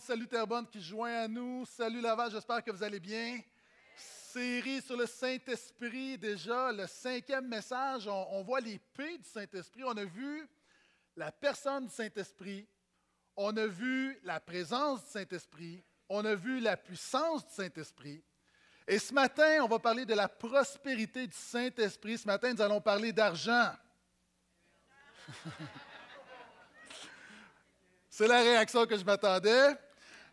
Salut Terrebonne qui joint à nous. Salut Laval, j'espère que vous allez bien. Série sur le Saint-Esprit, déjà, le cinquième message. On, voit les P du Saint-Esprit. On a vu la personne du Saint-Esprit. On a vu la présence du Saint-Esprit. On a vu la puissance du Saint-Esprit. Et ce matin, on va parler de la prospérité du Saint-Esprit. Ce matin, nous allons parler d'argent. C'est la réaction que je m'attendais.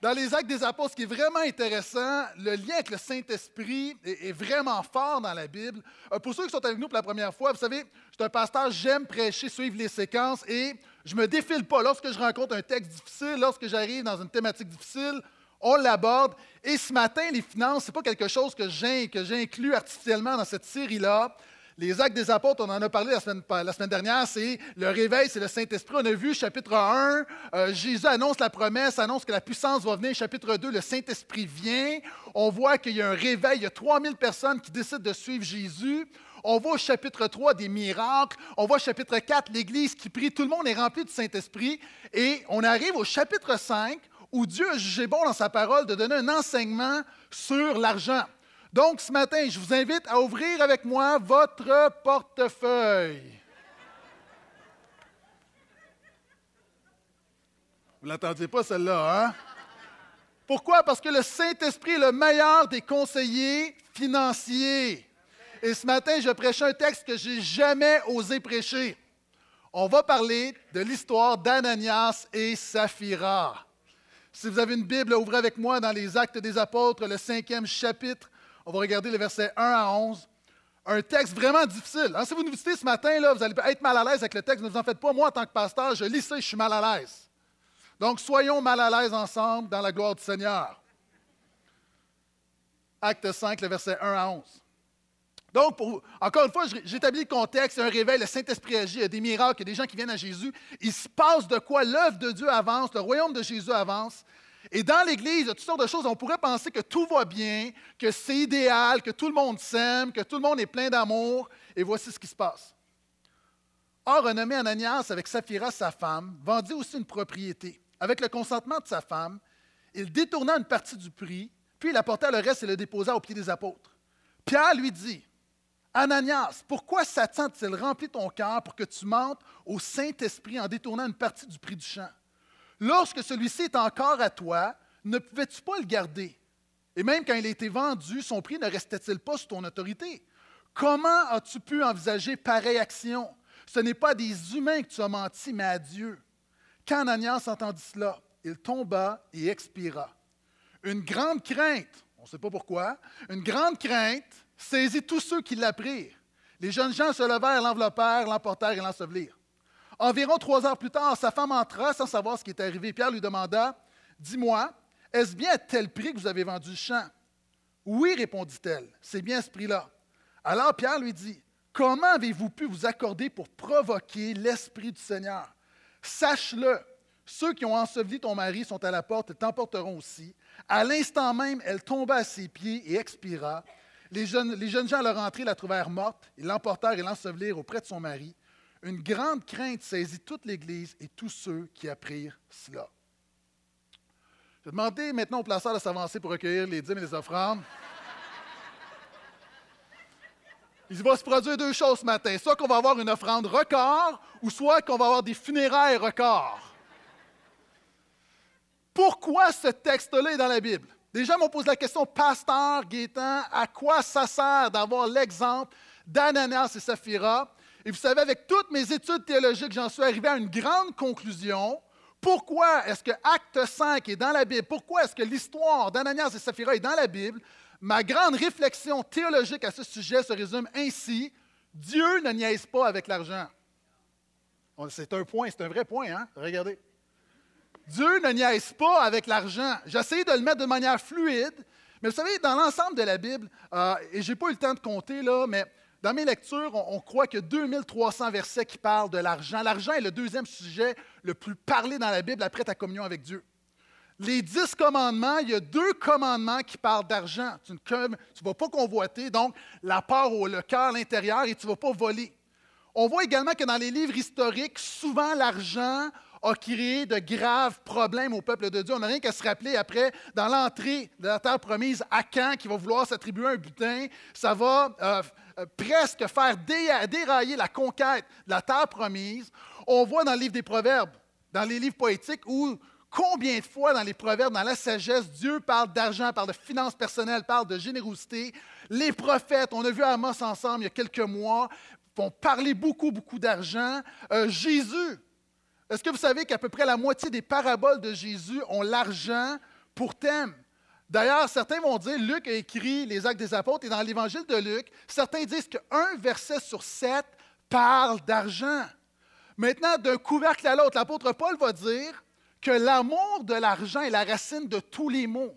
Dans les actes des apôtres, ce qui est vraiment intéressant, le lien avec le Saint-Esprit est, vraiment fort dans la Bible. Euh, pour ceux qui sont avec nous pour la première fois, vous savez, je suis un pasteur, j'aime prêcher, suivre les séquences et je ne me défile pas. Lorsque je rencontre un texte difficile, lorsque j'arrive dans une thématique difficile, on l'aborde. Et ce matin, les finances, ce n'est pas quelque chose que j'inclus artificiellement dans cette série-là. Les actes des apôtres, on en a parlé la semaine, dernière, c'est le réveil, c'est le Saint-Esprit. On a vu chapitre 1, euh, Jésus annonce la promesse, annonce que la puissance va venir. Chapitre 2, le Saint-Esprit vient. On voit qu'il y a un réveil, il y a 3000 personnes qui décident de suivre Jésus. On voit au chapitre 3 des miracles. On voit au chapitre 4 l'Église qui prie. Tout le monde est rempli du Saint-Esprit. Et on arrive au chapitre 5 où Dieu a jugé bon dans sa parole de donner un enseignement sur l'argent. Donc, ce matin, je vous invite à ouvrir avec moi votre portefeuille. Vous ne l'attendiez pas, celle-là, hein? Pourquoi? Parce que le Saint-Esprit est le meilleur des conseillers financiers. Et ce matin, je prêche un texte que j'ai jamais osé prêcher. On va parler de l'histoire d'Ananias et Saphira. Si vous avez une Bible, ouvrez avec moi dans les Actes des Apôtres, le cinquième chapitre. On va regarder le verset 1 à 11. Un texte vraiment difficile. Hein, si vous nous visitez ce matin, là, vous allez être mal à l'aise avec le texte. Ne vous en faites pas. Moi, en tant que pasteur, je lis ça je suis mal à l'aise. Donc, soyons mal à l'aise ensemble dans la gloire du Seigneur. Acte 5, le verset 1 à 11. Donc, encore une fois, j'établis le contexte, un réveil, le Saint-Esprit agit, il y a des miracles, il y a des gens qui viennent à Jésus. Il se passe de quoi l'œuvre de Dieu avance, le royaume de Jésus avance. Et dans l'Église, il y a toutes sortes de choses. On pourrait penser que tout va bien, que c'est idéal, que tout le monde s'aime, que tout le monde est plein d'amour. Et voici ce qui se passe. Or, renommé Ananias avec Saphira, sa femme, vendit aussi une propriété. Avec le consentement de sa femme, il détourna une partie du prix, puis il apporta le reste et le déposa aux pieds des apôtres. Pierre lui dit Ananias, pourquoi Satan a-t-il rempli ton cœur pour que tu mentes au Saint-Esprit en détournant une partie du prix du champ? Lorsque celui-ci est encore à toi, ne pouvais-tu pas le garder? Et même quand il a été vendu, son prix ne restait-il pas sous ton autorité? Comment as-tu pu envisager pareille action? Ce n'est pas des humains que tu as menti, mais à Dieu. Quand Ananias entendit cela, il tomba et expira. Une grande crainte, on ne sait pas pourquoi, une grande crainte saisit tous ceux qui l'apprirent. Les jeunes gens se levèrent, l'enveloppèrent, l'emportèrent et l'ensevelirent. Environ trois heures plus tard, sa femme entra sans savoir ce qui était arrivé. Pierre lui demanda Dis-moi, est-ce bien à tel prix que vous avez vendu le champ? Oui, répondit-elle, c'est bien ce prix-là. Alors Pierre lui dit Comment avez-vous pu vous accorder pour provoquer l'Esprit du Seigneur? Sache-le, ceux qui ont enseveli ton mari sont à la porte et t'emporteront aussi. À l'instant même, elle tomba à ses pieds et expira. Les jeunes, les jeunes gens à leur entrée la trouvèrent morte. Ils l'emportèrent et l'ensevelirent auprès de son mari. Une grande crainte saisit toute l'Église et tous ceux qui apprirent cela. Je vais demander maintenant au placeur de s'avancer pour recueillir les dîmes et les offrandes. Il va se produire deux choses ce matin. Soit qu'on va avoir une offrande record, ou soit qu'on va avoir des funérailles records. Pourquoi ce texte-là est dans la Bible? Déjà, m'ont posé la question, Pasteur Gaétan, à quoi ça sert d'avoir l'exemple d'Ananias et Saphira? Et vous savez, avec toutes mes études théologiques, j'en suis arrivé à une grande conclusion. Pourquoi est-ce que Acte 5 est dans la Bible? Pourquoi est-ce que l'histoire d'Ananias et Saphira est dans la Bible? Ma grande réflexion théologique à ce sujet se résume ainsi. Dieu ne niaise pas avec l'argent. C'est un point, c'est un vrai point, hein? Regardez. Dieu ne niaise pas avec l'argent. J'essaie de le mettre de manière fluide, mais vous savez, dans l'ensemble de la Bible, euh, et je n'ai pas eu le temps de compter là, mais dans mes lectures, on, croit a 2300 versets qui parlent de l'argent. L'argent est le deuxième sujet le plus parlé dans la Bible après ta communion avec Dieu. Les dix commandements, il y a deux commandements qui parlent d'argent. Tu ne vas pas convoiter, donc la part au le cœur, l'intérieur, et tu ne vas pas voler. On voit également que dans les livres historiques, souvent l'argent a créé de graves problèmes au peuple de Dieu. On n'a rien qu'à se rappeler après, dans l'entrée de la terre promise, Akan qui va vouloir s'attribuer un butin, ça va euh, euh, presque faire dérailler la conquête de la terre promise. On voit dans le livre des Proverbes, dans les livres poétiques, où combien de fois dans les Proverbes, dans la sagesse, Dieu parle d'argent, parle de finances personnelles, parle de générosité. Les prophètes, on a vu Amos ensemble il y a quelques mois, vont parler beaucoup, beaucoup d'argent. Euh, Jésus, est-ce que vous savez qu'à peu près la moitié des paraboles de Jésus ont l'argent pour thème? D'ailleurs, certains vont dire, Luc a écrit les actes des apôtres et dans l'évangile de Luc, certains disent qu'un verset sur sept parle d'argent. Maintenant, d'un couvercle à l'autre, l'apôtre Paul va dire que l'amour de l'argent est la racine de tous les maux.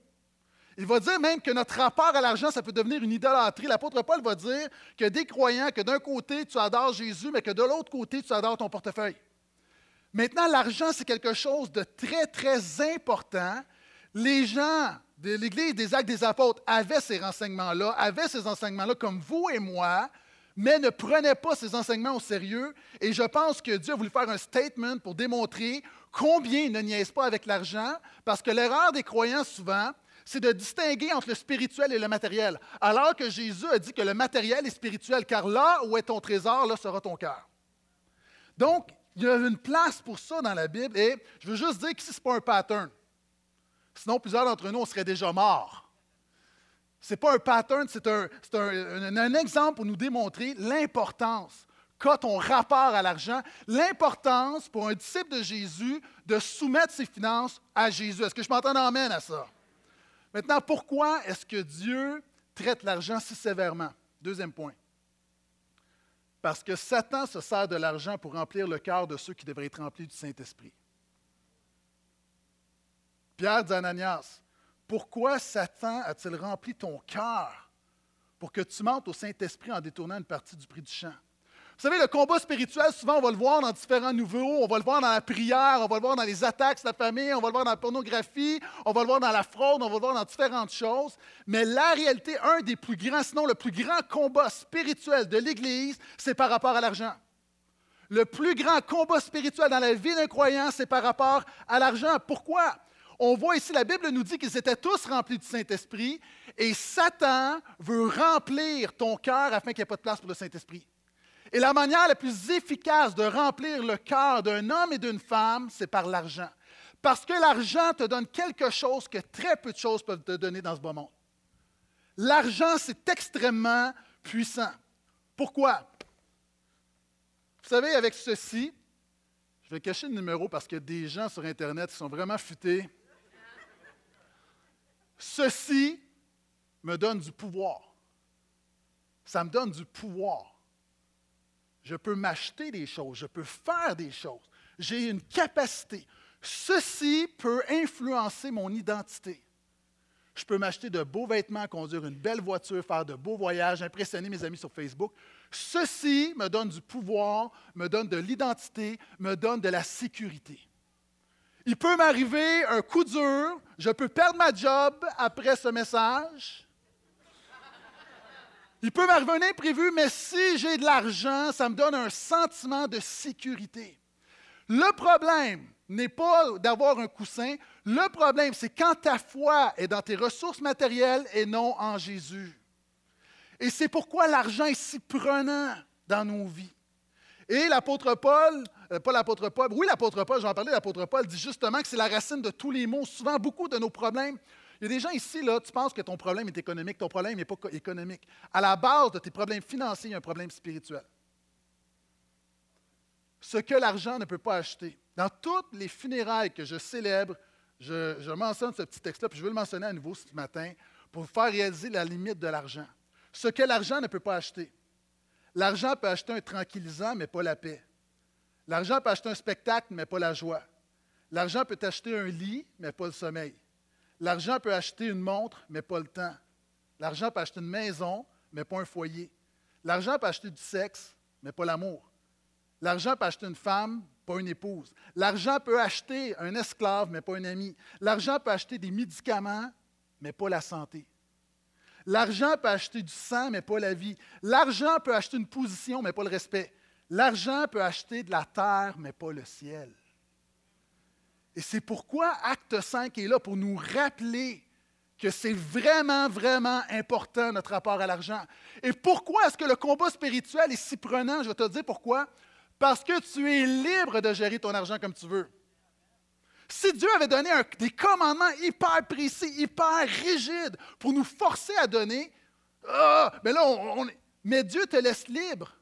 Il va dire même que notre rapport à l'argent, ça peut devenir une idolâtrie. L'apôtre Paul va dire que des croyants, que d'un côté, tu adores Jésus, mais que de l'autre côté, tu adores ton portefeuille. Maintenant, l'argent, c'est quelque chose de très, très important. Les gens de l'Église des Actes des Apôtres avaient ces renseignements-là, avaient ces enseignements-là comme vous et moi, mais ne prenaient pas ces enseignements au sérieux. Et je pense que Dieu a voulu faire un statement pour démontrer combien ils ne niaisent pas avec l'argent, parce que l'erreur des croyants souvent, c'est de distinguer entre le spirituel et le matériel, alors que Jésus a dit que le matériel est spirituel, car là où est ton trésor, là sera ton cœur. Donc, il y a une place pour ça dans la Bible et je veux juste dire que ce n'est pas un pattern. Sinon, plusieurs d'entre nous, on serait déjà morts. Ce n'est pas un pattern, c'est un, un, exemple pour nous démontrer l'importance qu'a ton rapport à l'argent, l'importance pour un disciple de Jésus de soumettre ses finances à Jésus. Est-ce que je m'entends amène à ça? Maintenant, pourquoi est-ce que Dieu traite l'argent si sévèrement? Deuxième point. Parce que Satan se sert de l'argent pour remplir le cœur de ceux qui devraient être remplis du Saint-Esprit. Pierre dit Ananias, pourquoi Satan a-t-il rempli ton cœur pour que tu mentes au Saint-Esprit en détournant une partie du prix du champ? Vous savez, le combat spirituel, souvent, on va le voir dans différents niveaux. On va le voir dans la prière, on va le voir dans les attaques de la famille, on va le voir dans la pornographie, on va le voir dans la fraude, on va le voir dans différentes choses. Mais la réalité, un des plus grands, sinon le plus grand combat spirituel de l'Église, c'est par rapport à l'argent. Le plus grand combat spirituel dans la vie d'un croyant, c'est par rapport à l'argent. Pourquoi? On voit ici, la Bible nous dit qu'ils étaient tous remplis du Saint-Esprit et Satan veut remplir ton cœur afin qu'il n'y ait pas de place pour le Saint-Esprit. Et la manière la plus efficace de remplir le cœur d'un homme et d'une femme, c'est par l'argent. Parce que l'argent te donne quelque chose que très peu de choses peuvent te donner dans ce beau monde. L'argent, c'est extrêmement puissant. Pourquoi? Vous savez, avec ceci, je vais cacher le numéro parce qu'il y a des gens sur Internet qui sont vraiment futés. Ceci me donne du pouvoir. Ça me donne du pouvoir. Je peux m'acheter des choses, je peux faire des choses. J'ai une capacité. Ceci peut influencer mon identité. Je peux m'acheter de beaux vêtements, conduire une belle voiture, faire de beaux voyages, impressionner mes amis sur Facebook. Ceci me donne du pouvoir, me donne de l'identité, me donne de la sécurité. Il peut m'arriver un coup dur, je peux perdre ma job après ce message. Il peut m'arriver un imprévu, mais si j'ai de l'argent, ça me donne un sentiment de sécurité. Le problème n'est pas d'avoir un coussin. Le problème, c'est quand ta foi est dans tes ressources matérielles et non en Jésus. Et c'est pourquoi l'argent est si prenant dans nos vies. Et l'apôtre Paul, euh, pas l'apôtre Paul, oui l'apôtre Paul, j'en parlais, l'apôtre Paul dit justement que c'est la racine de tous les maux. Souvent, beaucoup de nos problèmes il y a des gens ici, là, tu penses que ton problème est économique. Ton problème n'est pas économique. À la base de tes problèmes financiers, il y a un problème spirituel. Ce que l'argent ne peut pas acheter. Dans toutes les funérailles que je célèbre, je, mentionne ce petit texte-là, puis je veux le mentionner à nouveau ce matin pour vous faire réaliser la limite de l'argent. Ce que l'argent ne peut pas acheter. L'argent peut acheter un tranquillisant, mais pas la paix. L'argent peut acheter un spectacle, mais pas la joie. L'argent peut acheter un lit, mais pas le sommeil. L'argent peut acheter une montre, mais pas le temps. L'argent peut acheter une maison, mais pas un foyer. L'argent peut acheter du sexe, mais pas l'amour. L'argent peut acheter une femme, pas une épouse. L'argent peut acheter un esclave, mais pas un ami. L'argent peut acheter des médicaments, mais pas la santé. L'argent peut acheter du sang, mais pas la vie. L'argent peut acheter une position, mais pas le respect. L'argent peut acheter de la terre, mais pas le ciel. Et c'est pourquoi Acte 5 est là pour nous rappeler que c'est vraiment, vraiment important notre rapport à l'argent. Et pourquoi est-ce que le combat spirituel est si prenant? Je vais te dire pourquoi. Parce que tu es libre de gérer ton argent comme tu veux. Si Dieu avait donné des commandements hyper précis, hyper rigides pour nous forcer à donner, ah, mais Dieu te laisse libre.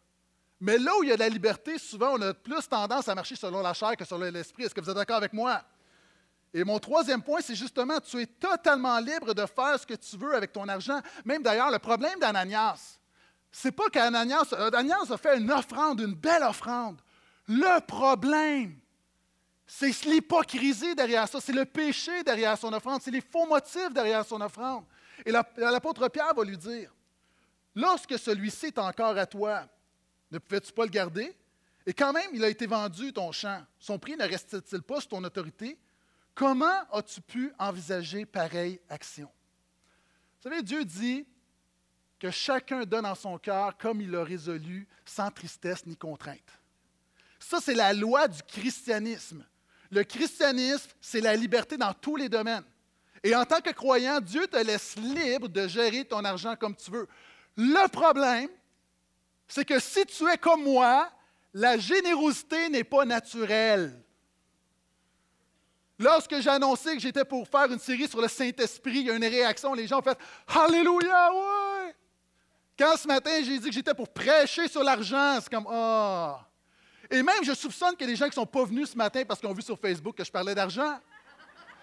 Mais là où il y a la liberté, souvent, on a plus tendance à marcher selon la chair que selon l'esprit. Est-ce que vous êtes d'accord avec moi? Et mon troisième point, c'est justement, tu es totalement libre de faire ce que tu veux avec ton argent. Même d'ailleurs, le problème d'Ananias, c'est pas qu'Ananias Ananias a fait une offrande, une belle offrande. Le problème, c'est l'hypocrisie derrière ça, c'est le péché derrière son offrande, c'est les faux motifs derrière son offrande. Et l'apôtre Pierre va lui dire, lorsque celui-ci est encore à toi, ne pouvais-tu pas le garder? Et quand même, il a été vendu ton champ. Son prix ne restait-il pas sous ton autorité? Comment as-tu pu envisager pareille action? Vous savez, Dieu dit que chacun donne en son cœur comme il l'a résolu, sans tristesse ni contrainte. Ça, c'est la loi du christianisme. Le christianisme, c'est la liberté dans tous les domaines. Et en tant que croyant, Dieu te laisse libre de gérer ton argent comme tu veux. Le problème, c'est que si tu es comme moi, la générosité n'est pas naturelle. Lorsque j'ai annoncé que j'étais pour faire une série sur le Saint-Esprit, il y a une réaction, les gens ont fait Alléluia, ouais! Quand ce matin, j'ai dit que j'étais pour prêcher sur l'argent, c'est comme Ah! Et même, je soupçonne a des gens qui ne sont pas venus ce matin parce qu'ils ont vu sur Facebook que je parlais d'argent.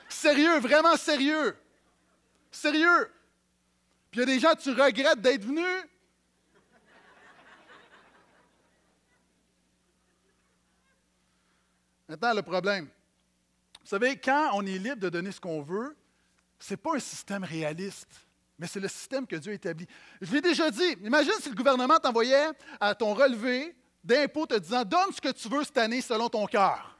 Sérieux, vraiment sérieux. Sérieux. Puis il y a des gens, tu regrettes d'être venu. Maintenant, le problème. Vous savez, quand on est libre de donner ce qu'on veut, ce n'est pas un système réaliste, mais c'est le système que Dieu a établi. Je l'ai déjà dit, imagine si le gouvernement t'envoyait à ton relevé d'impôts te disant Donne ce que tu veux cette année selon ton cœur.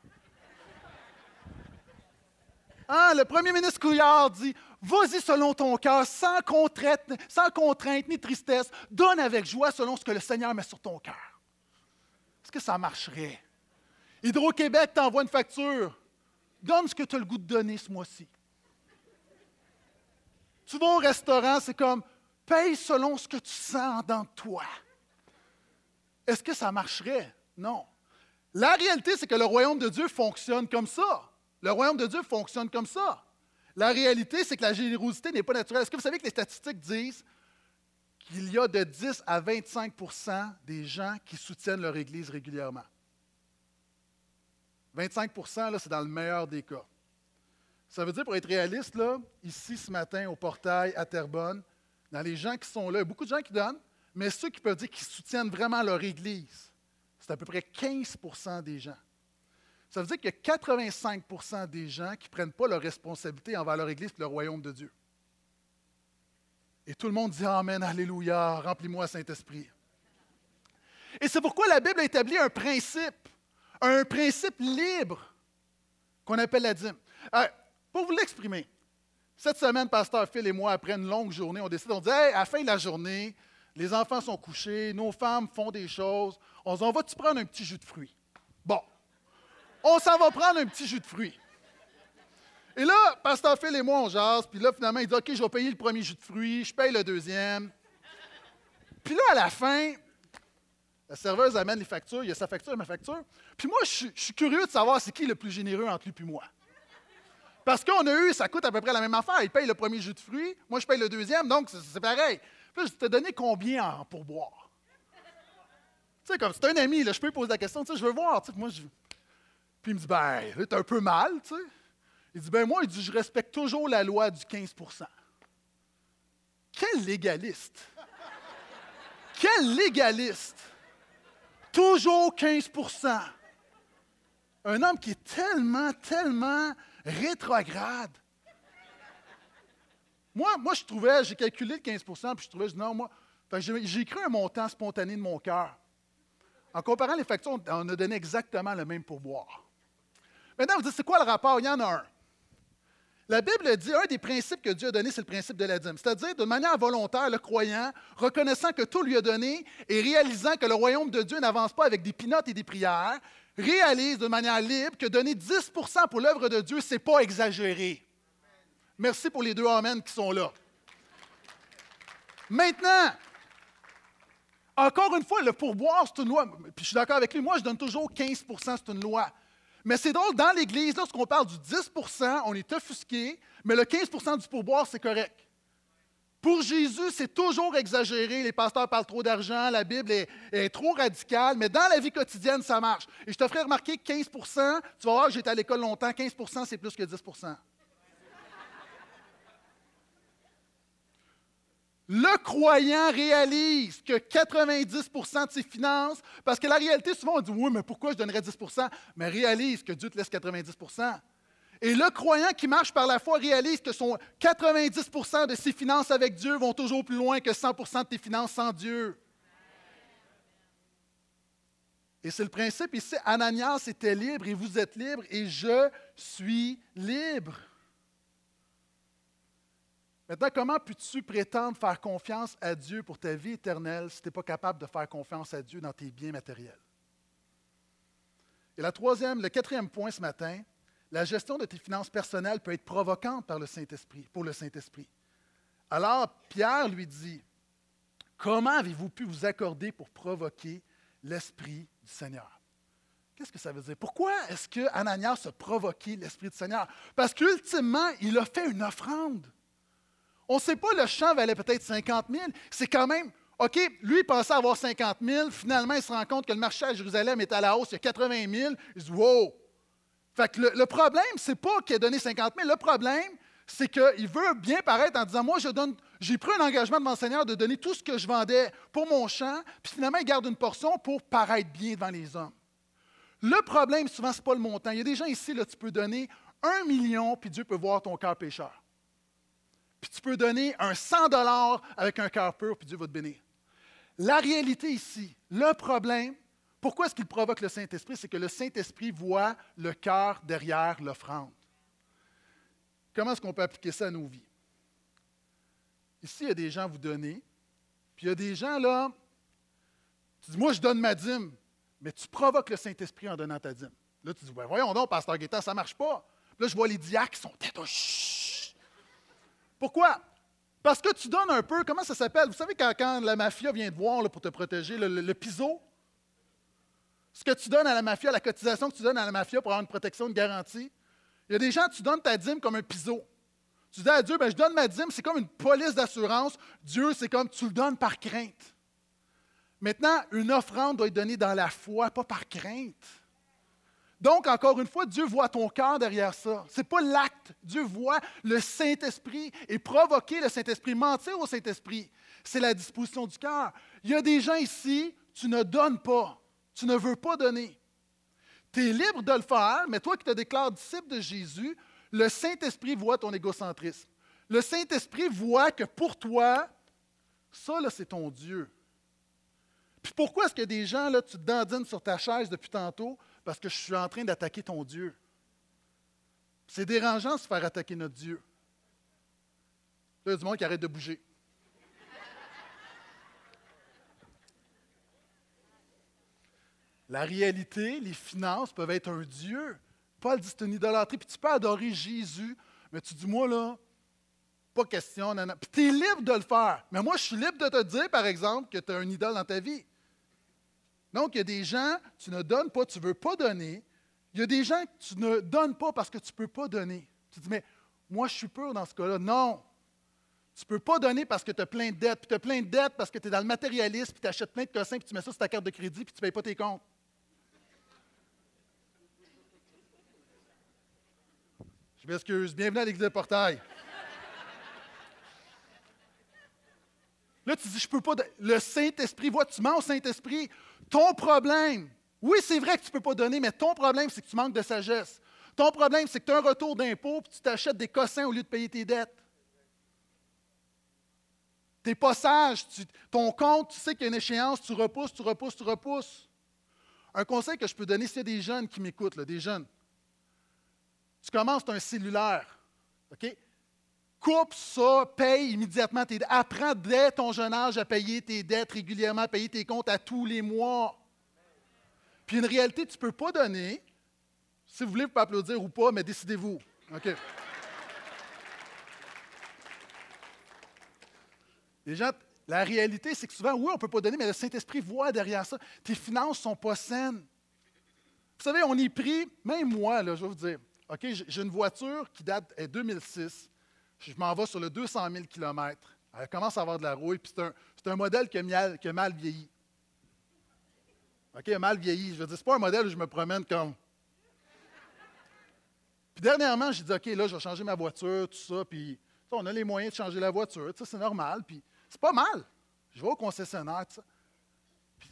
Hein, le premier ministre Couillard dit Vas-y selon ton cœur, sans contrainte, sans contrainte ni tristesse, donne avec joie selon ce que le Seigneur met sur ton cœur. Est-ce que ça marcherait? Hydro-Québec t'envoie une facture. Donne ce que tu as le goût de donner ce mois-ci. Tu vas au restaurant, c'est comme paye selon ce que tu sens dans toi. Est-ce que ça marcherait? Non. La réalité, c'est que le royaume de Dieu fonctionne comme ça. Le royaume de Dieu fonctionne comme ça. La réalité, c'est que la générosité n'est pas naturelle. Est-ce que vous savez que les statistiques disent qu'il y a de 10 à 25% des gens qui soutiennent leur Église régulièrement? 25% c'est dans le meilleur des cas. Ça veut dire, pour être réaliste, là, ici ce matin au portail à Terrebonne, dans les gens qui sont là, il y a beaucoup de gens qui donnent, mais ceux qui peuvent dire qu'ils soutiennent vraiment leur Église, c'est à peu près 15% des gens. Ça veut dire qu'il y a 85% des gens qui ne prennent pas leur responsabilité envers leur Église et le royaume de Dieu. Et tout le monde dit Amen, Alléluia, remplis-moi Saint-Esprit. Et c'est pourquoi la Bible a établi un principe, un principe libre qu'on appelle la dîme. Euh, pour vous l'exprimer, cette semaine, Pasteur Phil et moi, après une longue journée, on décide, on dit à la fin de la journée, les enfants sont couchés, nos femmes font des choses. On se dit, on va-tu prendre un petit jus de fruits? Bon, on s'en va prendre un petit jus de fruits. Et là, Pasteur Phil et moi, on jase, puis là, finalement, il dit, OK, je vais payer le premier jus de fruits, je paye le deuxième. Puis là, à la fin, la serveuse amène les factures, il y a sa facture ma facture. Puis moi, je, suis curieux de savoir c'est qui le plus généreux entre lui et moi. Parce qu'on a eu, ça coûte à peu près la même affaire. Il paye le premier jus de fruits, moi je paye le deuxième, donc c'est pareil. Puis, je t'ai donné combien en pourboire? Tu sais, comme c'est un ami, là, je peux lui poser la question, tu sais, je veux voir. Tu sais, moi, je... Puis il me dit, ben, t'es un peu mal, tu sais. Il dit, ben moi, il dit, je respecte toujours la loi du 15% Quel légaliste! Quel légaliste! Toujours 15% Un homme qui est tellement, tellement rétrograde. Moi, moi, je trouvais, j'ai calculé le 15% puis je trouvais, non, moi, j'ai écrit un montant spontané de mon cœur. En comparant les factures, on a donné exactement le même pourboire. Maintenant, vous dites, c'est quoi le rapport? Il y en a un. La Bible dit, un des principes que Dieu a donné, c'est le principe de la dîme. C'est-à-dire, de manière volontaire, le croyant, reconnaissant que tout lui a donné et réalisant que le royaume de Dieu n'avance pas avec des pinottes et des prières, réalise de manière libre que donner 10% pour l'œuvre de Dieu, ce n'est pas exagéré. Merci pour les deux Amen qui sont là. Maintenant, encore une fois, le pourboire, c'est une loi. Puis je suis d'accord avec lui, moi, je donne toujours 15% c'est une loi. Mais c'est drôle, dans l'Église, lorsqu'on parle du 10% on est offusqué, mais le 15% du pourboire, c'est correct. Pour Jésus, c'est toujours exagéré. Les pasteurs parlent trop d'argent, la Bible est, trop radicale, mais dans la vie quotidienne, ça marche. Et je te ferai remarquer que 15% tu vas voir, j'étais à l'école longtemps, 15% c'est plus que 10 Le croyant réalise que 90% de ses finances, parce que la réalité, souvent on dit Oui, mais pourquoi je donnerais 10% Mais réalise que Dieu te laisse 90% Et le croyant qui marche par la foi réalise que son 90% de ses finances avec Dieu vont toujours plus loin que 100% de tes finances sans Dieu. Et c'est le principe ici. Ananias était libre et vous êtes libre et je suis libre. Maintenant, comment peux-tu prétendre faire confiance à Dieu pour ta vie éternelle si tu n'es pas capable de faire confiance à Dieu dans tes biens matériels? Et la troisième, le quatrième point ce matin, la gestion de tes finances personnelles peut être provocante par le Saint-Esprit, pour le Saint-Esprit. Alors, Pierre lui dit, comment avez-vous pu vous accorder pour provoquer l'Esprit du Seigneur? Qu'est-ce que ça veut dire? Pourquoi est-ce que Ananias a provoqué l'Esprit du Seigneur? Parce qu'ultimement, il a fait une offrande. On ne sait pas, le champ valait peut-être 50 000. C'est quand même, OK, lui, il pensait avoir 50 000. Finalement, il se rend compte que le marché à Jérusalem est à la hausse, il y a 80 000. Il dit, wow! Fait que le, problème, ce n'est pas qu'il a donné 50 000. Le problème, c'est qu'il veut bien paraître en disant, moi, j'ai pris un engagement de mon Seigneur de donner tout ce que je vendais pour mon champ, puis finalement, il garde une portion pour paraître bien devant les hommes. Le problème, souvent, ce n'est pas le montant. Il y a des gens ici, là, tu peux donner un million, puis Dieu peut voir ton cœur pécheur puis tu peux donner un 100 dollars avec un cœur pur, puis Dieu va te bénir. La réalité ici, le problème, pourquoi est-ce qu'il provoque le Saint-Esprit? C'est que le Saint-Esprit voit le cœur derrière l'offrande. Comment est-ce qu'on peut appliquer ça à nos vies? Ici, il y a des gens vous donner, puis il y a des gens là, tu dis, moi je donne ma dîme, mais tu provoques le Saint-Esprit en donnant ta dîme. Là, tu dis, ben, voyons donc, Pasteur Guetta, ça ne marche pas. là, je vois les diacres qui sont tête, pourquoi? Parce que tu donnes un peu, comment ça s'appelle? Vous savez, quand, la mafia vient te voir pour te protéger, le, le, piso, ce que tu donnes à la mafia, la cotisation que tu donnes à la mafia pour avoir une protection, une garantie, il y a des gens, tu donnes ta dîme comme un piso. Tu dis à Dieu, ben, je donne ma dîme, c'est comme une police d'assurance. Dieu, c'est comme tu le donnes par crainte. Maintenant, une offrande doit être donnée dans la foi, pas par crainte. Donc, encore une fois, Dieu voit ton cœur derrière ça. Ce n'est pas l'acte. Dieu voit le Saint-Esprit et provoquer le Saint-Esprit, mentir au Saint-Esprit. C'est la disposition du cœur. Il y a des gens ici, tu ne donnes pas. Tu ne veux pas donner. Tu es libre de le faire, mais toi qui te déclares disciple de Jésus, le Saint-Esprit voit ton égocentrisme. Le Saint-Esprit voit que pour toi, ça, c'est ton Dieu. Puis pourquoi est-ce que des gens, là, tu te dandines sur ta chaise depuis tantôt? Parce que je suis en train d'attaquer ton Dieu. C'est dérangeant de se faire attaquer notre Dieu. Là, il y a du monde qui arrête de bouger. La réalité, les finances peuvent être un Dieu. Paul dit c'est une idolâtrie. Puis tu peux adorer Jésus, mais tu dis, moi, là, pas question. Puis tu es libre de le faire. Mais moi, je suis libre de te dire, par exemple, que tu as un idole dans ta vie. Donc, il y a des gens, tu ne donnes pas, tu ne veux pas donner. Il y a des gens que tu ne donnes pas parce que tu ne peux pas donner. Tu dis, mais moi, je suis pur dans ce cas-là. Non. Tu ne peux pas donner parce que tu as plein de dettes. Puis tu as plein de dettes parce que tu es dans le matérialisme, puis tu achètes plein de cossins, puis tu mets ça sur ta carte de crédit, puis tu ne payes pas tes comptes. Je m'excuse. Bienvenue à l'Église de Portail. Là, tu dis, je peux pas. Le Saint-Esprit, vois, tu mens au Saint-Esprit. Ton problème, oui, c'est vrai que tu ne peux pas donner, mais ton problème, c'est que tu manques de sagesse. Ton problème, c'est que tu as un retour d'impôt et tu t'achètes des cossins au lieu de payer tes dettes. Tu n'es pas sage. ton compte, tu sais qu'il y a une échéance, tu repousses, tu repousses, tu repousses. Un conseil que je peux donner, s'il des jeunes qui m'écoutent, des jeunes, tu commences, tu as un cellulaire. OK? Coupe ça, paye immédiatement tes dettes. Apprends dès ton jeune âge à payer tes dettes régulièrement, à payer tes comptes à tous les mois. Puis une réalité, tu ne peux pas donner. Si vous voulez, vous pouvez applaudir ou pas, mais décidez-vous. OK? Les gens, la réalité, c'est que souvent, oui, on ne peut pas donner, mais le Saint-Esprit voit derrière ça. Tes finances ne sont pas saines. Vous savez, on est pris, même moi, là, je vais vous dire, OK, j'ai une voiture qui date de 2006. Je m'en vais sur le 200 000 km. Elle commence à avoir de la rouille, puis c'est un, modèle qui a, mal, vieilli. OK, mal vieilli. Je veux dire, c'est pas un modèle où je me promène comme. Puis dernièrement, j'ai dit, OK, là, je vais changer ma voiture, tout ça, puis on a les moyens de changer la voiture, c'est normal, puis c'est pas mal. Je vais au concessionnaire, ça. Puis,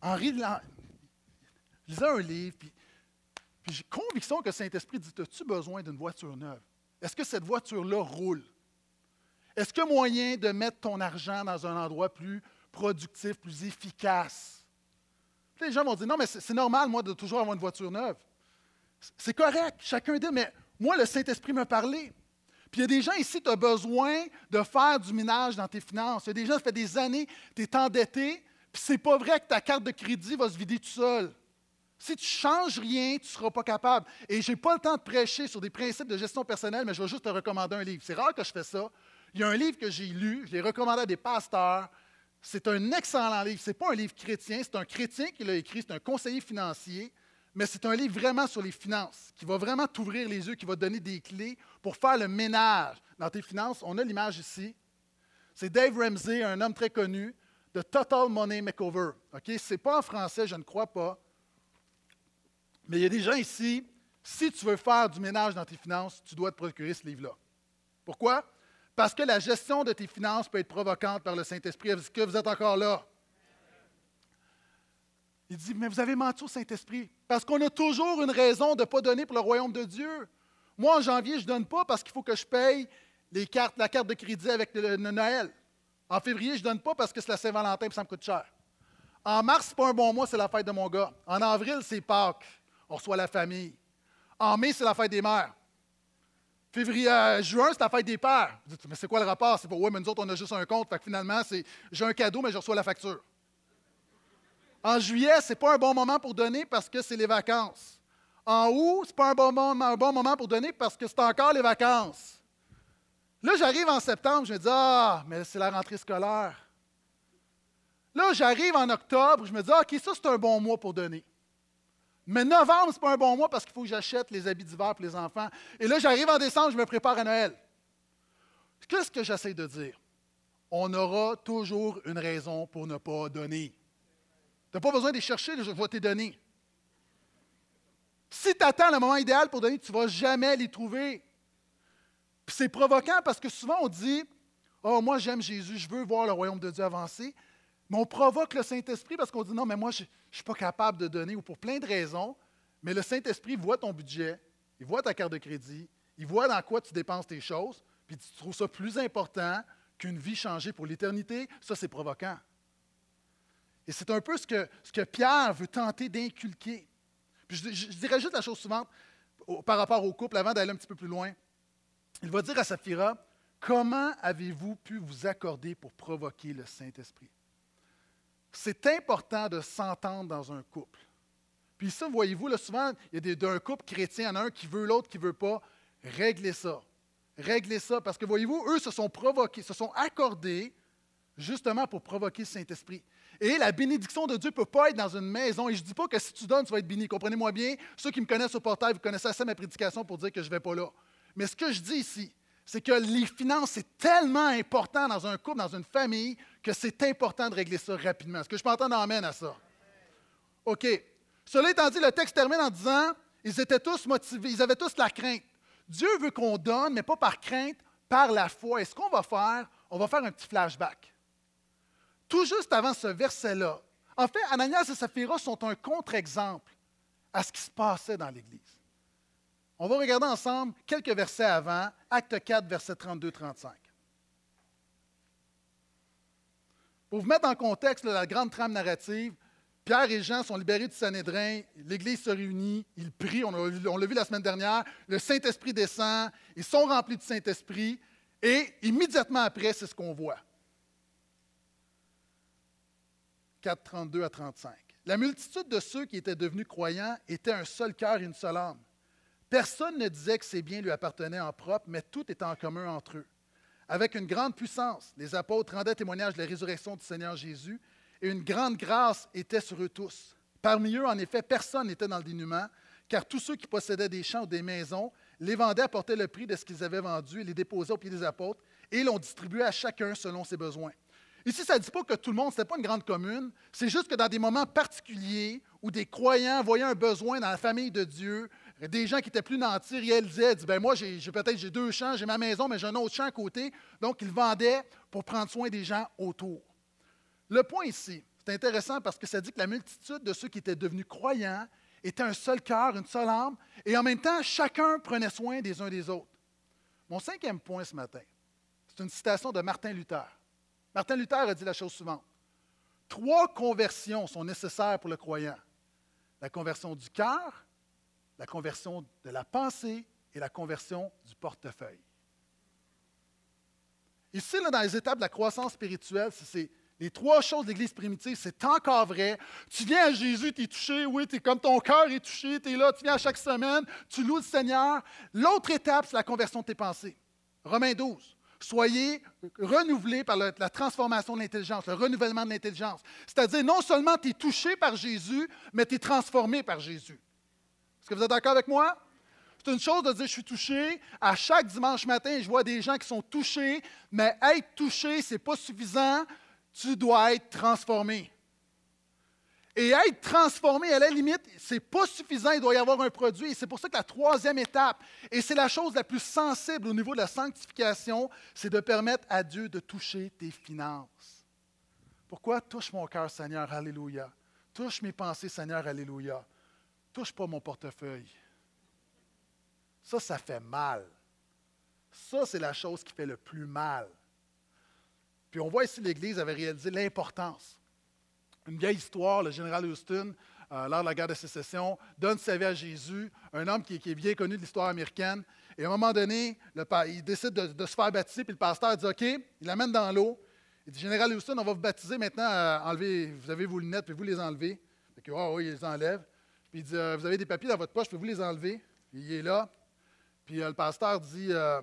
Henri, je lisais un livre, puis, puis j'ai conviction que le Saint-Esprit dit As-tu besoin d'une voiture neuve? Est-ce que cette voiture-là roule? Est-ce qu'il y a moyen de mettre ton argent dans un endroit plus productif, plus efficace? Les gens vont dire Non, mais c'est normal, moi, de toujours avoir une voiture neuve. C'est correct, chacun dit, mais moi, le Saint-Esprit m'a parlé. Puis il y a des gens ici, tu as besoin de faire du minage dans tes finances. Il y a des gens, ça fait des années, tu es endetté, puis c'est pas vrai que ta carte de crédit va se vider tout seul. Si tu ne changes rien, tu ne seras pas capable. Et je n'ai pas le temps de prêcher sur des principes de gestion personnelle, mais je vais juste te recommander un livre. C'est rare que je fais ça. Il y a un livre que j'ai lu, je l'ai recommandé à des pasteurs. C'est un excellent livre. Ce n'est pas un livre chrétien, c'est un chrétien qui l'a écrit, c'est un conseiller financier, mais c'est un livre vraiment sur les finances, qui va vraiment t'ouvrir les yeux, qui va donner des clés pour faire le ménage dans tes finances. On a l'image ici. C'est Dave Ramsey, un homme très connu, de Total Money Makeover. Ce n'est pas en français, je ne crois pas. Mais il y a des gens ici, si tu veux faire du ménage dans tes finances, tu dois te procurer ce livre-là. Pourquoi? Parce que la gestion de tes finances peut être provocante par le Saint-Esprit. Est-ce que vous êtes encore là? Il dit, mais vous avez menti au Saint-Esprit. Parce qu'on a toujours une raison de ne pas donner pour le royaume de Dieu. Moi, en janvier, je ne donne pas parce qu'il faut que je paye les cartes, la carte de crédit avec le, Noël. En février, je ne donne pas parce que c'est la Saint-Valentin et ça me coûte cher. En mars, ce pas un bon mois, c'est la fête de mon gars. En avril, c'est Pâques on reçoit la famille. En mai, c'est la fête des mères. Février, euh, juin, c'est la fête des pères. Vous dites, mais c'est quoi le rapport? C'est pour, oui, mais nous autres, on a juste un compte. Finalement, c'est, j'ai un cadeau, mais je reçois la facture. En juillet, ce n'est pas un bon moment pour donner parce que c'est les vacances. En août, ce n'est pas un bon, moment, un bon moment pour donner parce que c'est encore les vacances. Là, j'arrive en septembre, je me dis, ah, mais c'est la rentrée scolaire. Là, j'arrive en octobre, je me dis, ah, OK, ça, c'est un bon mois pour donner. Mais novembre, ce n'est pas un bon mois parce qu'il faut que j'achète les habits d'hiver pour les enfants. Et là, j'arrive en décembre, je me prépare à Noël. Qu'est-ce que j'essaie de dire? On aura toujours une raison pour ne pas donner. Tu n'as pas besoin de les chercher, je vais te donner. Si tu attends le moment idéal pour donner, tu ne vas jamais les trouver. Puis c'est provoquant parce que souvent on dit Oh, moi j'aime Jésus, je veux voir le royaume de Dieu avancer. Mais on provoque le Saint-Esprit parce qu'on dit non, mais moi, je ne suis pas capable de donner, ou pour plein de raisons. Mais le Saint-Esprit voit ton budget, il voit ta carte de crédit, il voit dans quoi tu dépenses tes choses, puis tu trouves ça plus important qu'une vie changée pour l'éternité. Ça, c'est provoquant. Et c'est un peu ce que, ce que Pierre veut tenter d'inculquer. Puis je, dirais juste la chose suivante par rapport au couple, avant d'aller un petit peu plus loin. Il va dire à Saphira, comment avez-vous pu vous accorder pour provoquer le Saint-Esprit? C'est important de s'entendre dans un couple. Puis ça, voyez-vous, souvent, il y a d'un couple chrétien, il y en a un qui veut, l'autre qui ne veut pas. Réglez ça. Réglez ça. Parce que, voyez-vous, eux se sont provoqués, se sont accordés justement pour provoquer le Saint-Esprit. Et la bénédiction de Dieu ne peut pas être dans une maison. Et je ne dis pas que si tu donnes, tu vas être béni. Comprenez-moi bien. Ceux qui me connaissent au portail, vous connaissez assez ma prédication pour dire que je ne vais pas là. Mais ce que je dis ici, c'est que les finances, c'est tellement important dans un couple, dans une famille, que c'est important de régler ça rapidement. Est-ce que je peux entendre amène à ça? OK. Cela étant dit, le texte termine en disant ils étaient tous motivés, ils avaient tous la crainte. Dieu veut qu'on donne, mais pas par crainte, par la foi. Et ce qu'on va faire, on va faire un petit flashback. Tout juste avant ce verset-là, en fait, Ananias et Saphira sont un contre-exemple à ce qui se passait dans l'Église. On va regarder ensemble quelques versets avant, acte 4, verset 32-35. Pour vous mettre en contexte la grande trame narrative, Pierre et Jean sont libérés du Sanhédrin, l'Église se réunit, ils prient, on l'a vu la semaine dernière, le Saint-Esprit descend, ils sont remplis du Saint-Esprit, et immédiatement après, c'est ce qu'on voit. 4, 32 à 35. La multitude de ceux qui étaient devenus croyants était un seul cœur et une seule âme. Personne ne disait que ses biens lui appartenaient en propre, mais tout était en commun entre eux. Avec une grande puissance, les apôtres rendaient témoignage de la résurrection du Seigneur Jésus, et une grande grâce était sur eux tous. Parmi eux, en effet, personne n'était dans le dénuement, car tous ceux qui possédaient des champs ou des maisons les vendaient, apportaient le prix de ce qu'ils avaient vendu et les déposaient au pied des apôtres, et l'on distribuait à chacun selon ses besoins. Ici, ça ne dit pas que tout le monde, ce pas une grande commune, c'est juste que dans des moments particuliers où des croyants voyaient un besoin dans la famille de Dieu, des gens qui étaient plus nantis réalisaient, disaient, ben moi, j'ai, peut-être j'ai deux champs, j'ai ma maison, mais j'ai un autre champ à côté. Donc, ils vendaient pour prendre soin des gens autour. Le point ici, c'est intéressant parce que ça dit que la multitude de ceux qui étaient devenus croyants était un seul cœur, une seule âme, et en même temps, chacun prenait soin des uns des autres. Mon cinquième point ce matin, c'est une citation de Martin Luther. Martin Luther a dit la chose suivante. Trois conversions sont nécessaires pour le croyant. La conversion du cœur, la conversion de la pensée et la conversion du portefeuille. Ici, dans les étapes de la croissance spirituelle, c'est les trois choses de l'Église primitive, c'est encore vrai. Tu viens à Jésus, tu es touché, oui, es comme ton cœur est touché, tu es là, tu viens à chaque semaine, tu loues le Seigneur. L'autre étape, c'est la conversion de tes pensées. Romains 12. Soyez renouvelés par la, la transformation de l'intelligence, le renouvellement de l'intelligence. C'est-à-dire, non seulement tu es touché par Jésus, mais tu es transformé par Jésus. Est-ce que vous êtes d'accord avec moi? C'est une chose de dire je suis touché. À chaque dimanche matin, je vois des gens qui sont touchés, mais être touché, ce n'est pas suffisant. Tu dois être transformé. Et être transformé, à la limite, ce n'est pas suffisant, il doit y avoir un produit. Et c'est pour ça que la troisième étape, et c'est la chose la plus sensible au niveau de la sanctification, c'est de permettre à Dieu de toucher tes finances. Pourquoi? Touche mon cœur, Seigneur, Alléluia. Touche mes pensées, Seigneur, Alléluia touche pas mon portefeuille. Ça, ça fait mal. Ça, c'est la chose qui fait le plus mal. Puis on voit ici l'Église avait réalisé l'importance. Une vieille histoire, le général Houston, euh, lors de la guerre de sécession, donne sa vie à Jésus, un homme qui, est bien connu de l'histoire américaine. Et à un moment donné, il décide de, se faire baptiser, puis le pasteur dit OK, il l'amène dans l'eau. Il dit Général Houston, on va vous baptiser maintenant, euh, vous avez vos lunettes, puis vous les enlevez. Oui, il les enlève il dit euh, Vous avez des papiers dans votre poche, pouvez-vous les enlever? Il est là. Puis euh, le pasteur dit euh,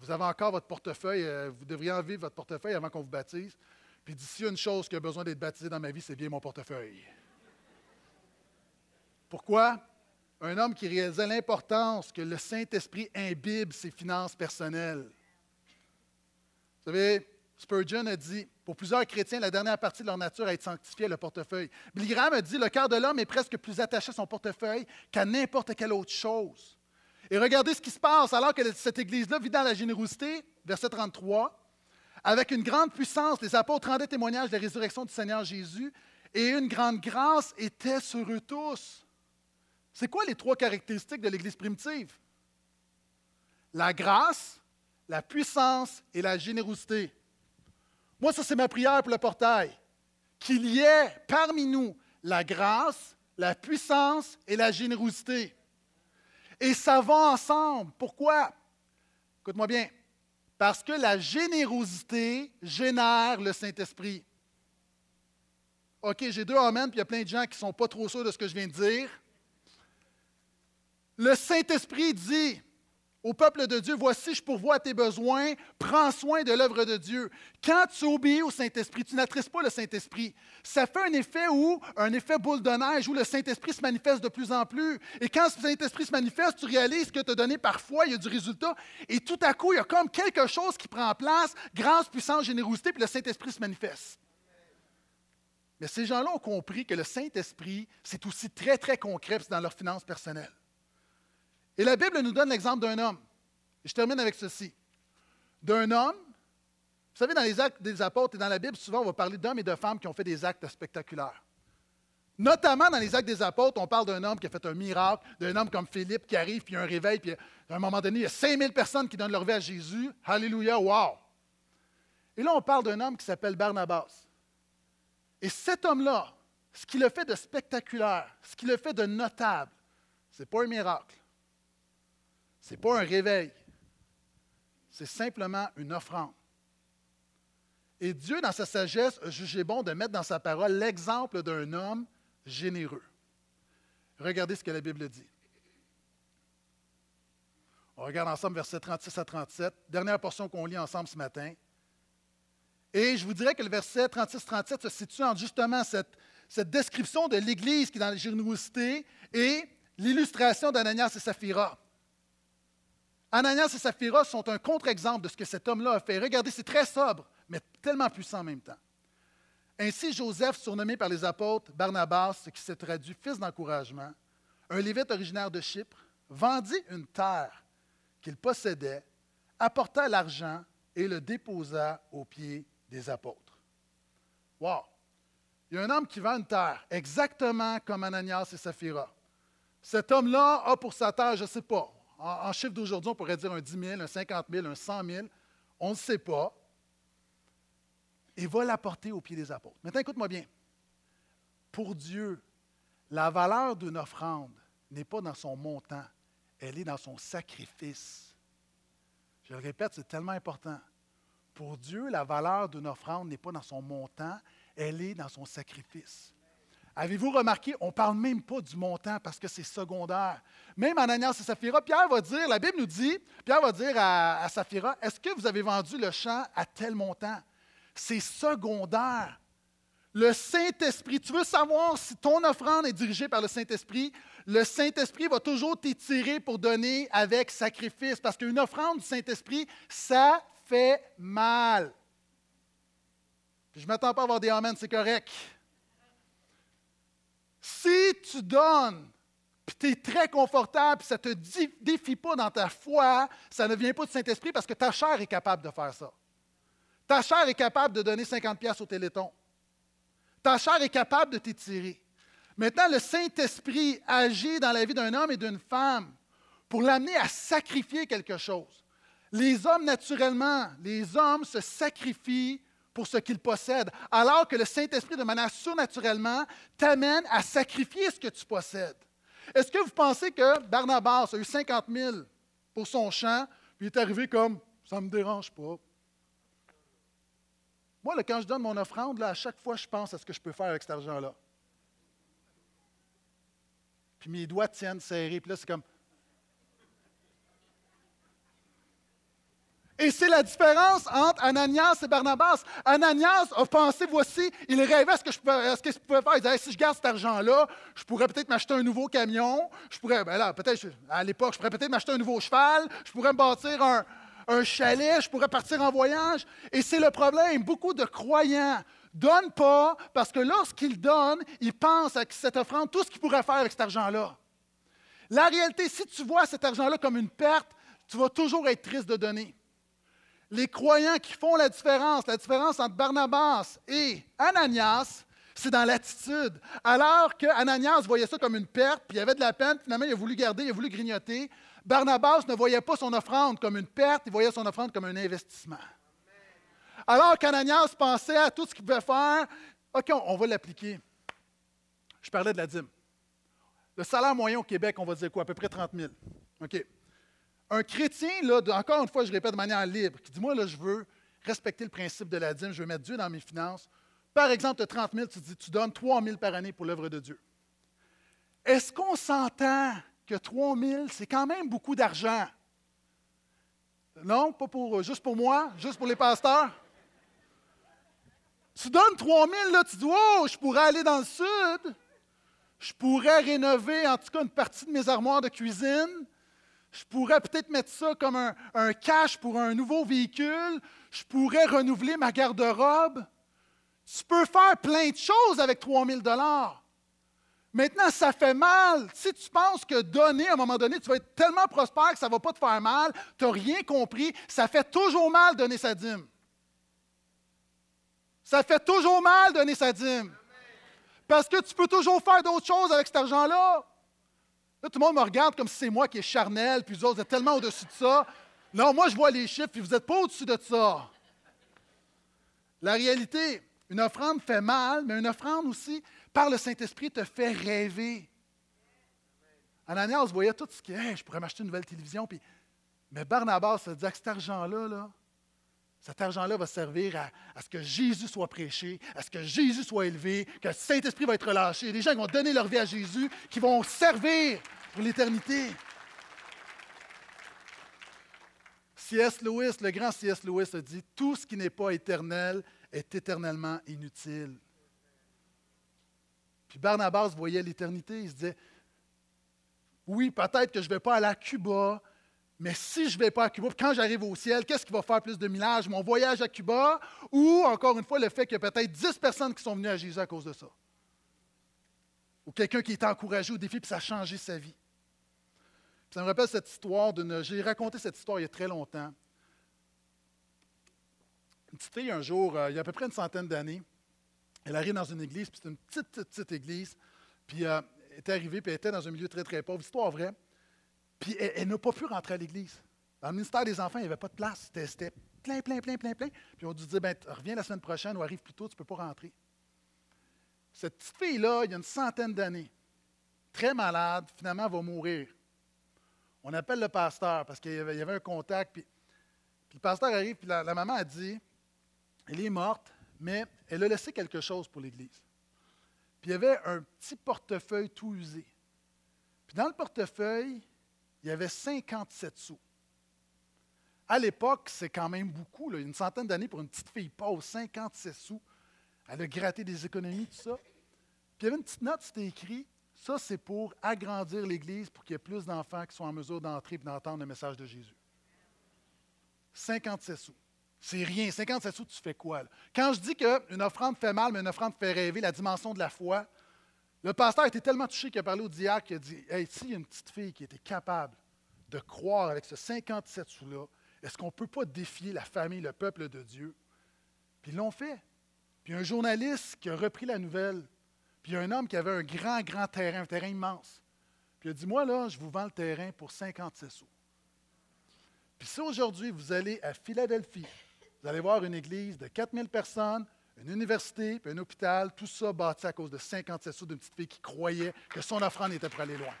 Vous avez encore votre portefeuille, vous devriez enlever votre portefeuille avant qu'on vous baptise. Puis il dit S'il y a une chose qui a besoin d'être baptisée dans ma vie, c'est bien mon portefeuille. Pourquoi? Un homme qui réalisait l'importance que le Saint-Esprit imbibe ses finances personnelles. Vous savez, Spurgeon a dit Pour plusieurs chrétiens, la dernière partie de leur nature a été sanctifiée, le portefeuille. Billy Graham a dit Le cœur de l'homme est presque plus attaché à son portefeuille qu'à n'importe quelle autre chose. Et regardez ce qui se passe alors que cette Église-là vit dans la générosité, verset 33. Avec une grande puissance, les apôtres rendaient témoignage de la résurrection du Seigneur Jésus et une grande grâce était sur eux tous. C'est quoi les trois caractéristiques de l'Église primitive? La grâce, la puissance et la générosité. Moi, ça, c'est ma prière pour le portail. Qu'il y ait parmi nous la grâce, la puissance et la générosité. Et ça va ensemble. Pourquoi? Écoute-moi bien. Parce que la générosité génère le Saint-Esprit. OK, j'ai deux amens, puis il y a plein de gens qui ne sont pas trop sûrs de ce que je viens de dire. Le Saint-Esprit dit au peuple de Dieu, voici, je pourvois tes besoins, prends soin de l'œuvre de Dieu. Quand tu obéis au Saint-Esprit, tu n'attristes pas le Saint-Esprit. Ça fait un effet où, un effet boule de neige, où le Saint-Esprit se manifeste de plus en plus. Et quand le Saint-Esprit se manifeste, tu réalises que tu as donné parfois, il y a du résultat. Et tout à coup, il y a comme quelque chose qui prend place, grâce, puissance, générosité, puis le Saint-Esprit se manifeste. Mais ces gens-là ont compris que le Saint-Esprit, c'est aussi très, très concret dans leurs finances personnelles. Et la Bible nous donne l'exemple d'un homme. Je termine avec ceci. D'un homme, vous savez, dans les actes des apôtres et dans la Bible, souvent on va parler d'hommes et de femmes qui ont fait des actes spectaculaires. Notamment dans les actes des apôtres, on parle d'un homme qui a fait un miracle, d'un homme comme Philippe qui arrive, puis il un réveil, puis à un moment donné, il y a 5000 personnes qui donnent leur vie à Jésus. Alléluia, wow! Et là, on parle d'un homme qui s'appelle Barnabas. Et cet homme-là, ce qu'il a fait de spectaculaire, ce qu'il a fait de notable, ce n'est pas un miracle. Ce n'est pas un réveil. C'est simplement une offrande. Et Dieu, dans sa sagesse, a jugé bon de mettre dans sa parole l'exemple d'un homme généreux. Regardez ce que la Bible dit. On regarde ensemble versets 36 à 37, dernière portion qu'on lit ensemble ce matin. Et je vous dirais que le verset 36-37 se situe en justement cette, cette description de l'Église qui est dans la générosité et l'illustration d'Ananias et Saphira. Ananias et Saphira sont un contre-exemple de ce que cet homme-là a fait. Regardez, c'est très sobre, mais tellement puissant en même temps. Ainsi, Joseph, surnommé par les apôtres Barnabas, ce qui se traduit fils d'encouragement, un lévite originaire de Chypre, vendit une terre qu'il possédait, apporta l'argent et le déposa aux pieds des apôtres. Wow! Il y a un homme qui vend une terre, exactement comme Ananias et Saphira. Cet homme-là a pour sa terre, je ne sais pas, en, chiffre d'aujourd'hui, on pourrait dire un 10 000, un 50 000, un 100 000, on ne sait pas, et va l'apporter aux pieds des apôtres. Maintenant, écoute-moi bien. Pour Dieu, la valeur d'une offrande n'est pas dans son montant, elle est dans son sacrifice. Je le répète, c'est tellement important. Pour Dieu, la valeur d'une offrande n'est pas dans son montant, elle est dans son sacrifice. Avez-vous remarqué, on ne parle même pas du montant parce que c'est secondaire. Même Ananias et Saphira, Pierre va dire, la Bible nous dit, Pierre va dire à, à est-ce que vous avez vendu le champ à tel montant? C'est secondaire. Le Saint-Esprit, tu veux savoir si ton offrande est dirigée par le Saint-Esprit, le Saint-Esprit va toujours t'étirer pour donner avec sacrifice, parce qu'une offrande du Saint-Esprit, ça fait mal. je ne m'attends pas à avoir des amens, c'est correct. Si tu donnes, puis tu es très confortable, puis ça ne te défie pas dans ta foi, ça ne vient pas du Saint-Esprit parce que ta chair est capable de faire ça. Ta chair est capable de donner 50 pièces au téléthon. Ta chair est capable de t'étirer. Maintenant, le Saint-Esprit agit dans la vie d'un homme et d'une femme pour l'amener à sacrifier quelque chose. Les hommes, naturellement, les hommes se sacrifient pour ce qu'ils possèdent, alors que le Saint-Esprit, de manière surnaturellement, t'amène à sacrifier ce que tu possèdes. Est-ce que vous pensez que Barnabas a eu 50 000 pour son champ, puis il est arrivé comme ça ne me dérange pas? Moi, quand je donne mon offrande, là, à chaque fois, je pense à ce que je peux faire avec cet argent-là. Puis mes doigts tiennent serrés, puis là, c'est comme. Et c'est la différence entre Ananias et Barnabas. Ananias a pensé, voici, il rêvait ce que je pouvais, ce faire. Il disait, si je garde cet argent-là, je pourrais peut-être m'acheter un nouveau camion. Je pourrais, ben là, peut-être, à l'époque, je pourrais peut-être m'acheter un nouveau cheval. Je pourrais me bâtir un, un chalet, je pourrais partir en voyage. Et c'est le problème. Beaucoup de croyants donnent pas parce que lorsqu'ils donnent, ils pensent à cette offrande, tout ce qu'ils pourraient faire avec cet argent-là. La réalité, si tu vois cet argent-là comme une perte, tu vas toujours être triste de donner. Les croyants qui font la différence, la différence entre Barnabas et Ananias, c'est dans l'attitude. Alors que Ananias voyait ça comme une perte, puis il avait de la peine, finalement il a voulu garder, il a voulu grignoter. Barnabas ne voyait pas son offrande comme une perte, il voyait son offrande comme un investissement. Alors qu'Ananias pensait à tout ce qu'il pouvait faire, OK, on, va l'appliquer. Je parlais de la dîme. Le salaire moyen au Québec, on va dire quoi? À peu près 30 000. OK. Un chrétien, là, encore une fois, je répète de manière libre, qui dit Moi, là, je veux respecter le principe de la dîme, je veux mettre Dieu dans mes finances. Par exemple, tu 30 000, tu dis Tu donnes 3 000 par année pour l'œuvre de Dieu. Est-ce qu'on s'entend que 3 000, c'est quand même beaucoup d'argent? Non, pas pour, juste pour moi, juste pour les pasteurs? Tu donnes 3 000, là, tu dis, oh, je pourrais aller dans le sud. Je pourrais rénover, en tout cas, une partie de mes armoires de cuisine. Je pourrais peut-être mettre ça comme un, cash pour un nouveau véhicule. Je pourrais renouveler ma garde-robe. Tu peux faire plein de choses avec 3 000 Maintenant, ça fait mal. Si tu penses que donner, à un moment donné, tu vas être tellement prospère que ça ne va pas te faire mal, tu n'as rien compris, ça fait toujours mal donner sa dîme. Ça fait toujours mal donner sa dîme. Parce que tu peux toujours faire d'autres choses avec cet argent-là. Tout le monde me regarde comme si c'est moi qui est charnel, puis vous autres, êtes tellement au-dessus de ça. Non, moi, je vois les chiffres, puis vous n'êtes pas au-dessus de ça. La réalité, une offrande fait mal, mais une offrande aussi, par le Saint-Esprit, te fait rêver. Ananias voyait tout ce qui est, je pourrais m'acheter une nouvelle télévision. Puis, mais Barnabas se dit que cet argent-là, là, Cet argent-là va servir à, à, ce que Jésus soit prêché, à ce que Jésus soit élevé, que le Saint-Esprit va être relâché. Des gens qui vont donner leur vie à Jésus, qui vont servir pour l'éternité. C.S. Lewis, le grand C.S. Lewis a dit, tout ce qui n'est pas éternel est éternellement inutile. Puis Barnabas voyait l'éternité, il se disait, oui, peut-être que je ne vais pas aller à Cuba, mais si je ne vais pas à Cuba, quand j'arrive au ciel, qu'est-ce qui va faire plus de miracles? Mon voyage à Cuba ou, encore une fois, le fait qu'il y a peut-être 10 personnes qui sont venues à Jésus à cause de ça? Ou quelqu'un qui est encouragé au défi, puis ça a changé sa vie? Ça me rappelle cette histoire d'une. J'ai raconté cette histoire il y a très longtemps. Une petite fille, un jour, euh, il y a à peu près une centaine d'années, elle arrive dans une église, puis c'est une petite, petite, petite église, puis euh, elle est arrivée, puis elle était dans un milieu très, très pauvre. Histoire vraie. Puis elle, n'a pas pu rentrer à l'église. Dans le ministère des Enfants, il n'y avait pas de place. C'était plein, plein, plein, plein, plein. Puis on lui dit ben, reviens la semaine prochaine ou arrive plus tôt, tu ne peux pas rentrer. Cette petite fille-là, il y a une centaine d'années, très malade, finalement, va mourir. On appelle le pasteur parce qu'il y, avait un contact. Puis, le pasteur arrive, puis la, maman a dit elle est morte, mais elle a laissé quelque chose pour l'Église. Puis il y avait un petit portefeuille tout usé. Puis dans le portefeuille, il y avait 57 sous. À l'époque, c'est quand même beaucoup. Là. Une centaine d'années pour une petite fille pauvre, 57 sous. Elle a gratté des économies, tout ça. Puis il y avait une petite note, c'était écrit ça, c'est pour agrandir l'Église pour qu'il y ait plus d'enfants qui soient en mesure d'entrer et d'entendre le message de Jésus. 57 sous. C'est rien. 57 sous, tu fais quoi? Quand je dis qu'une offrande fait mal, mais une offrande fait rêver, la dimension de la foi, le pasteur était tellement touché qu'il a parlé au diacre qu'il a dit Hey, s'il y a une petite fille qui était capable de croire avec ce 57 sous-là, est-ce qu'on ne peut pas défier la famille, le peuple de Dieu? Puis ils l'ont fait. Puis un journaliste qui a repris la nouvelle, puis il y a un homme qui avait un grand, grand terrain, un terrain immense. Puis il a dit Moi, là, je vous vends le terrain pour 57 sous. Puis si aujourd'hui vous allez à Philadelphie, vous allez voir une église de 4000 personnes, une université, puis un hôpital, tout ça bâti à cause de 57 sous d'une petite fille qui croyait que son offrande était pour aller loin.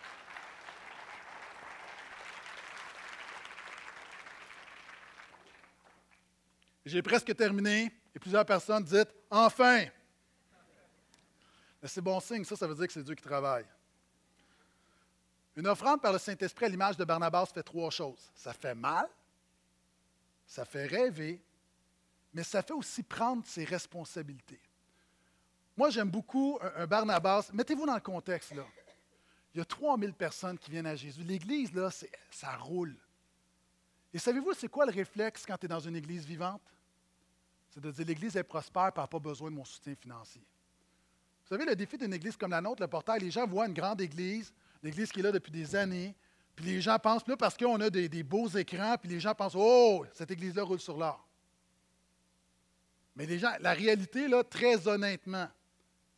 J'ai presque terminé et plusieurs personnes disent Enfin C'est bon signe, ça, ça veut dire que c'est Dieu qui travaille. Une offrande par le Saint-Esprit à l'image de Barnabas fait trois choses. Ça fait mal, ça fait rêver mais ça fait aussi prendre ses responsabilités. Moi, j'aime beaucoup un, Barnabas. Mettez-vous dans le contexte, là. Il y a 3000 personnes qui viennent à Jésus. L'Église, là, ça roule. Et savez-vous, c'est quoi le réflexe quand tu es dans une Église vivante? C'est de dire l'Église est prospère n'a pas besoin de mon soutien financier. Vous savez, le défi d'une Église comme la nôtre, le portail, les gens voient une grande Église, une Église qui est là depuis des années, puis les gens pensent, là, parce qu'on a des, beaux écrans, puis les gens pensent, oh, cette Église-là roule sur l'or. Mais les gens, la réalité, là, très honnêtement,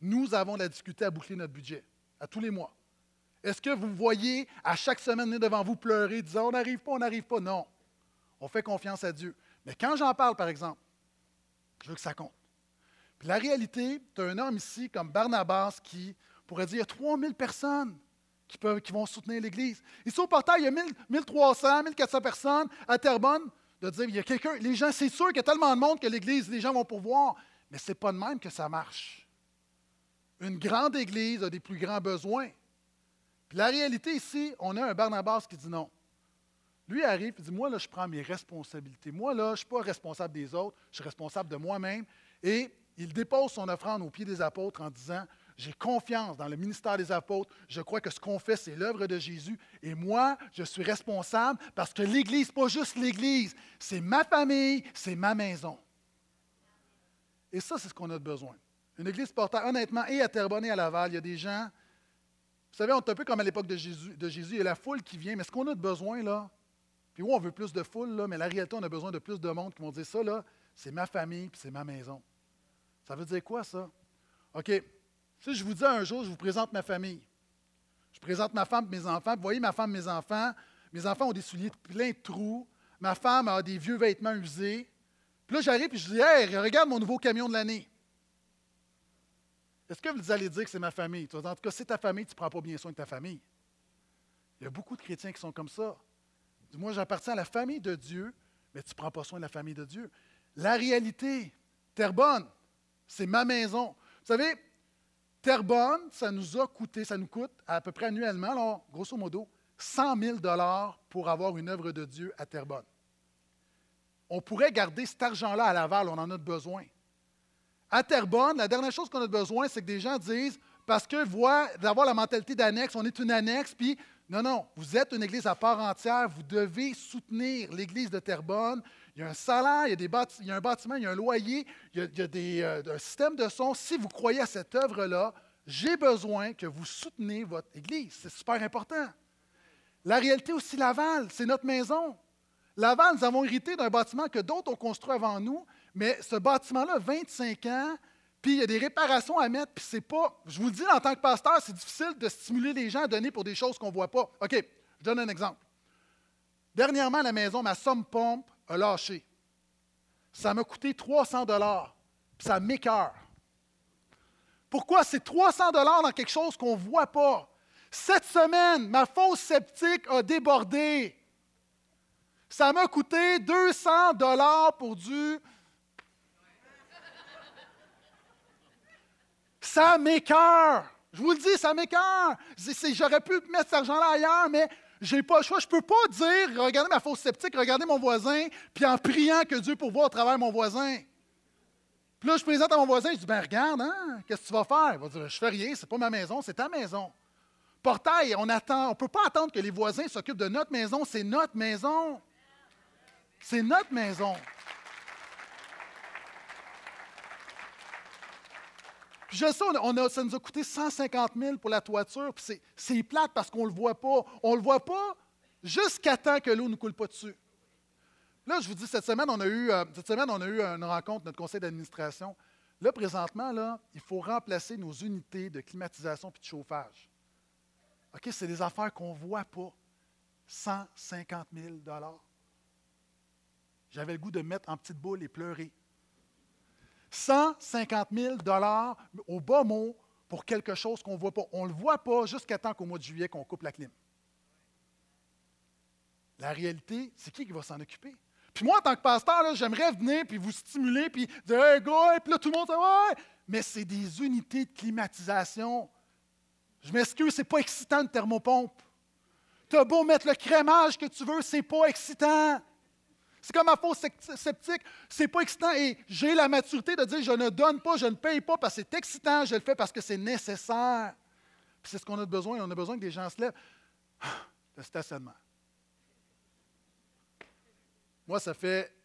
nous avons la difficulté à boucler notre budget, à tous les mois. Est-ce que vous voyez à chaque semaine devant vous pleurer, disant on n'arrive pas, on n'arrive pas? Non. On fait confiance à Dieu. Mais quand j'en parle, par exemple, je veux que ça compte. Puis la réalité, tu as un homme ici comme Barnabas qui pourrait dire il y a 3000 personnes qui, peuvent, qui vont soutenir l'Église. Ici au portail, il y a 1300, 1400 personnes. À Terrebonne, de dire, il y a quelqu'un, les gens, c'est sûr qu'il y a tellement de monde que l'Église, les gens vont pourvoir, mais ce n'est pas de même que ça marche. Une grande Église a des plus grands besoins. Puis la réalité ici, on a un Barnabas qui dit non. Lui arrive et dit, moi, là, je prends mes responsabilités. Moi, là, je ne suis pas responsable des autres, je suis responsable de moi-même. Et il dépose son offrande aux pieds des apôtres en disant, j'ai confiance dans le ministère des apôtres. Je crois que ce qu'on fait, c'est l'œuvre de Jésus. Et moi, je suis responsable parce que l'Église, pas juste l'Église, c'est ma famille, c'est ma maison. Et ça, c'est ce qu'on a besoin. Une Église porteur, honnêtement, et à Terrebonne et à Laval, il y a des gens. Vous savez, on est un peu comme à l'époque de Jésus, de Jésus. Il y a la foule qui vient, mais ce qu'on a de besoin, là, puis oui, on veut plus de foule, là, mais la réalité, on a besoin de plus de monde qui vont dire ça, là, c'est ma famille, puis c'est ma maison. Ça veut dire quoi, ça? OK, si je vous dis un jour, je vous présente ma famille. Je présente ma femme et mes enfants. Vous voyez ma femme et mes enfants. Mes enfants ont des souliers pleins de trous. Ma femme a des vieux vêtements usés. Puis là, j'arrive et je dis Hey, regarde mon nouveau camion de l'année. Est-ce que vous allez dire que c'est ma famille? En tout cas, c'est ta famille, tu ne prends pas bien soin de ta famille. Il y a beaucoup de chrétiens qui sont comme ça. Moi, j'appartiens à la famille de Dieu, mais tu ne prends pas soin de la famille de Dieu. La réalité, Terrebonne, c'est ma maison. Vous savez, Terrebonne, ça nous a coûté, ça nous coûte à peu près annuellement, alors, grosso modo, 100 000 pour avoir une œuvre de Dieu à Terrebonne. On pourrait garder cet argent-là à Laval, on en a besoin. À Terrebonne, la dernière chose qu'on a besoin, c'est que des gens disent, parce que d'avoir la mentalité d'annexe, on est une annexe, puis non, non, vous êtes une église à part entière, vous devez soutenir l'église de Terrebonne. Il y a un salaire, il y a, des y a un bâtiment, il y a un loyer, il y a, des, euh, un système de son. Si vous croyez à cette œuvre-là, j'ai besoin que vous souteniez votre église. C'est super important. La réalité aussi, Laval, c'est notre maison. Laval, nous avons hérité d'un bâtiment que d'autres ont construit avant nous, mais ce bâtiment-là, 25 ans, puis il y a des réparations à mettre, puis c'est pas. Je vous le dis, en tant que pasteur, c'est difficile de stimuler les gens à donner pour des choses qu'on ne voit pas. OK, je donne un exemple. Dernièrement, la maison, ma somme pompe a lâché. Ça m'a coûté 300 dollars, ça m'écœure. Pourquoi? C'est 300 dollars dans quelque chose qu'on ne voit pas? Cette semaine, ma fosse sceptique a débordé. Ça m'a coûté 200 dollars pour du Ça m'écœure. Je vous le dis, ça m'écœure. J'aurais pu mettre cet argent-là ailleurs, mais j'ai pas le choix. Je peux pas dire, regardez ma fausse sceptique, regardez mon voisin, puis en priant que Dieu pourvoie au travers mon voisin. Puis là, je présente à mon voisin, je dis, ben regarde, hein, qu'est-ce que tu vas faire? Il va dire, je fais rien, c'est pas ma maison, c'est ta maison. Portail, on attend, on ne peut pas attendre que les voisins s'occupent de notre maison, c'est notre maison. C'est notre maison. Je sais, on ça nous a coûté 150 000 pour la toiture, puis c'est plate parce qu'on ne le voit pas. On ne le voit pas jusqu'à temps que l'eau ne coule pas dessus. Là, je vous dis, cette semaine, on a eu, euh, cette semaine, on a eu une rencontre, notre conseil d'administration. Là, présentement, là, il faut remplacer nos unités de climatisation et de chauffage. OK, c'est des affaires qu'on ne voit pas. 150 000 J'avais le goût de mettre en petite boule et pleurer. 150 000 au bas mot pour quelque chose qu'on ne voit pas. On ne le voit pas jusqu'à temps qu'au mois de juillet, qu'on coupe la clim. La réalité, c'est qui qui va s'en occuper? Puis moi, en tant que pasteur, j'aimerais venir puis vous stimuler, puis dire Hey, gars, puis là, tout le monde dit Ouais! Mais c'est des unités de climatisation. Je m'excuse, c'est pas excitant une thermopompe. Tu as beau mettre le crémage que tu veux, c'est pas excitant. C'est comme ma fausse sceptique, c'est pas excitant et j'ai la maturité de dire je ne donne pas, je ne paye pas parce que c'est excitant, je le fais parce que c'est nécessaire. c'est ce qu'on a besoin, on a besoin que des gens se lèvent. Le stationnement. Moi, ça fait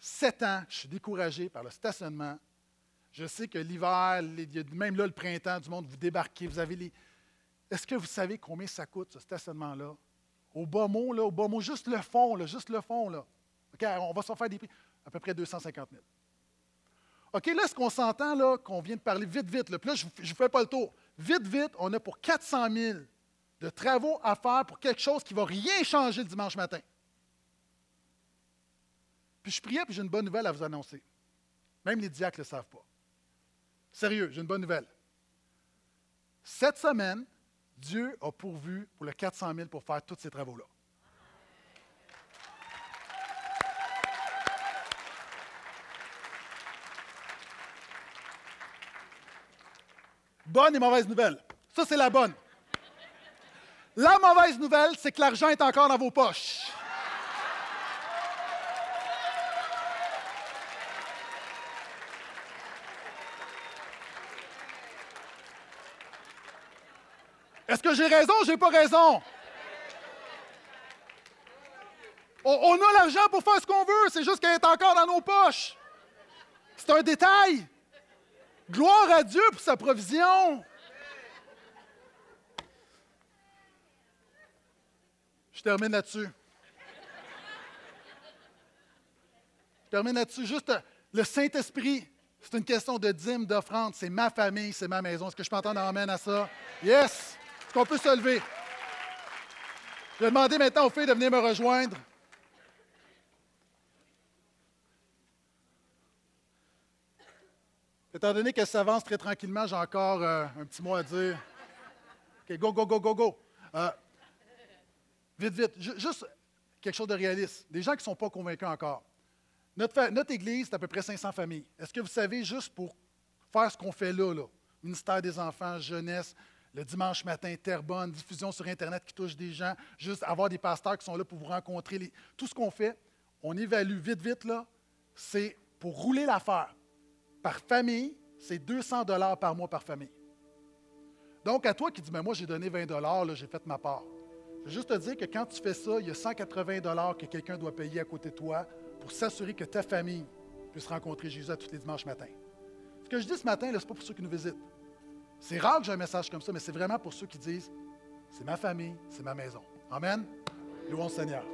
sept ans que je suis découragé par le stationnement. Je sais que l'hiver, même là, le printemps, du monde, vous débarquez, vous avez les. Est-ce que vous savez combien ça coûte, ce stationnement-là? Au bas mot, là, au bas mot, juste le fond, là, juste le fond, là on va s'en faire des prix. À peu près 250 000. OK, là, ce qu'on s'entend, là, qu'on vient de parler vite, vite, là, puis là, je ne vous fais pas le tour. Vite, vite, on a pour 400 000 de travaux à faire pour quelque chose qui ne va rien changer le dimanche matin. Puis je priais, puis j'ai une bonne nouvelle à vous annoncer. Même les diacres ne le savent pas. Sérieux, j'ai une bonne nouvelle. Cette semaine, Dieu a pourvu pour le 400 000 pour faire tous ces travaux-là. Bonne et mauvaise nouvelle. Ça, c'est la bonne. La mauvaise nouvelle, c'est que l'argent est encore dans vos poches. Est-ce que j'ai raison ou j'ai pas raison? On, a l'argent pour faire ce qu'on veut, c'est juste qu'elle est encore dans nos poches. C'est un détail. Gloire à Dieu pour sa provision. Je termine là-dessus. Je termine là-dessus. Juste le Saint-Esprit, c'est une question de dîme, d'offrande. C'est ma famille, c'est ma maison. Est-ce que je peux entendre amène à ça? Yes! Est-ce qu'on peut se lever? Je vais demander maintenant aux filles de venir me rejoindre. Étant donné qu'elle s'avance très tranquillement, j'ai encore euh, un petit mot à dire. OK, go, go, go, go, go. Euh, vite, vite. juste quelque chose de réaliste. Des gens qui ne sont pas convaincus encore. Notre, Église, c'est à peu près 500 familles. Est-ce que vous savez, juste pour faire ce qu'on fait là, là, ministère des enfants, jeunesse, le dimanche matin, Terrebonne, diffusion sur Internet qui touche des gens, juste avoir des pasteurs qui sont là pour vous rencontrer. tout ce qu'on fait, on évalue vite, vite, là, c'est pour rouler l'affaire. Par famille, c'est 200 dollars par mois par famille. Donc, à toi qui dis, mais moi, j'ai donné 20 dollars, j'ai fait ma part. Je veux juste te dire que quand tu fais ça, il y a 180 dollars que quelqu'un doit payer à côté de toi pour s'assurer que ta famille puisse rencontrer Jésus à tous les dimanches matins. Ce que je dis ce matin, ce n'est pas pour ceux qui nous visitent. C'est rare que j'ai un message comme ça, mais c'est vraiment pour ceux qui disent, c'est ma famille, c'est ma maison. Amen. Louons le Seigneur.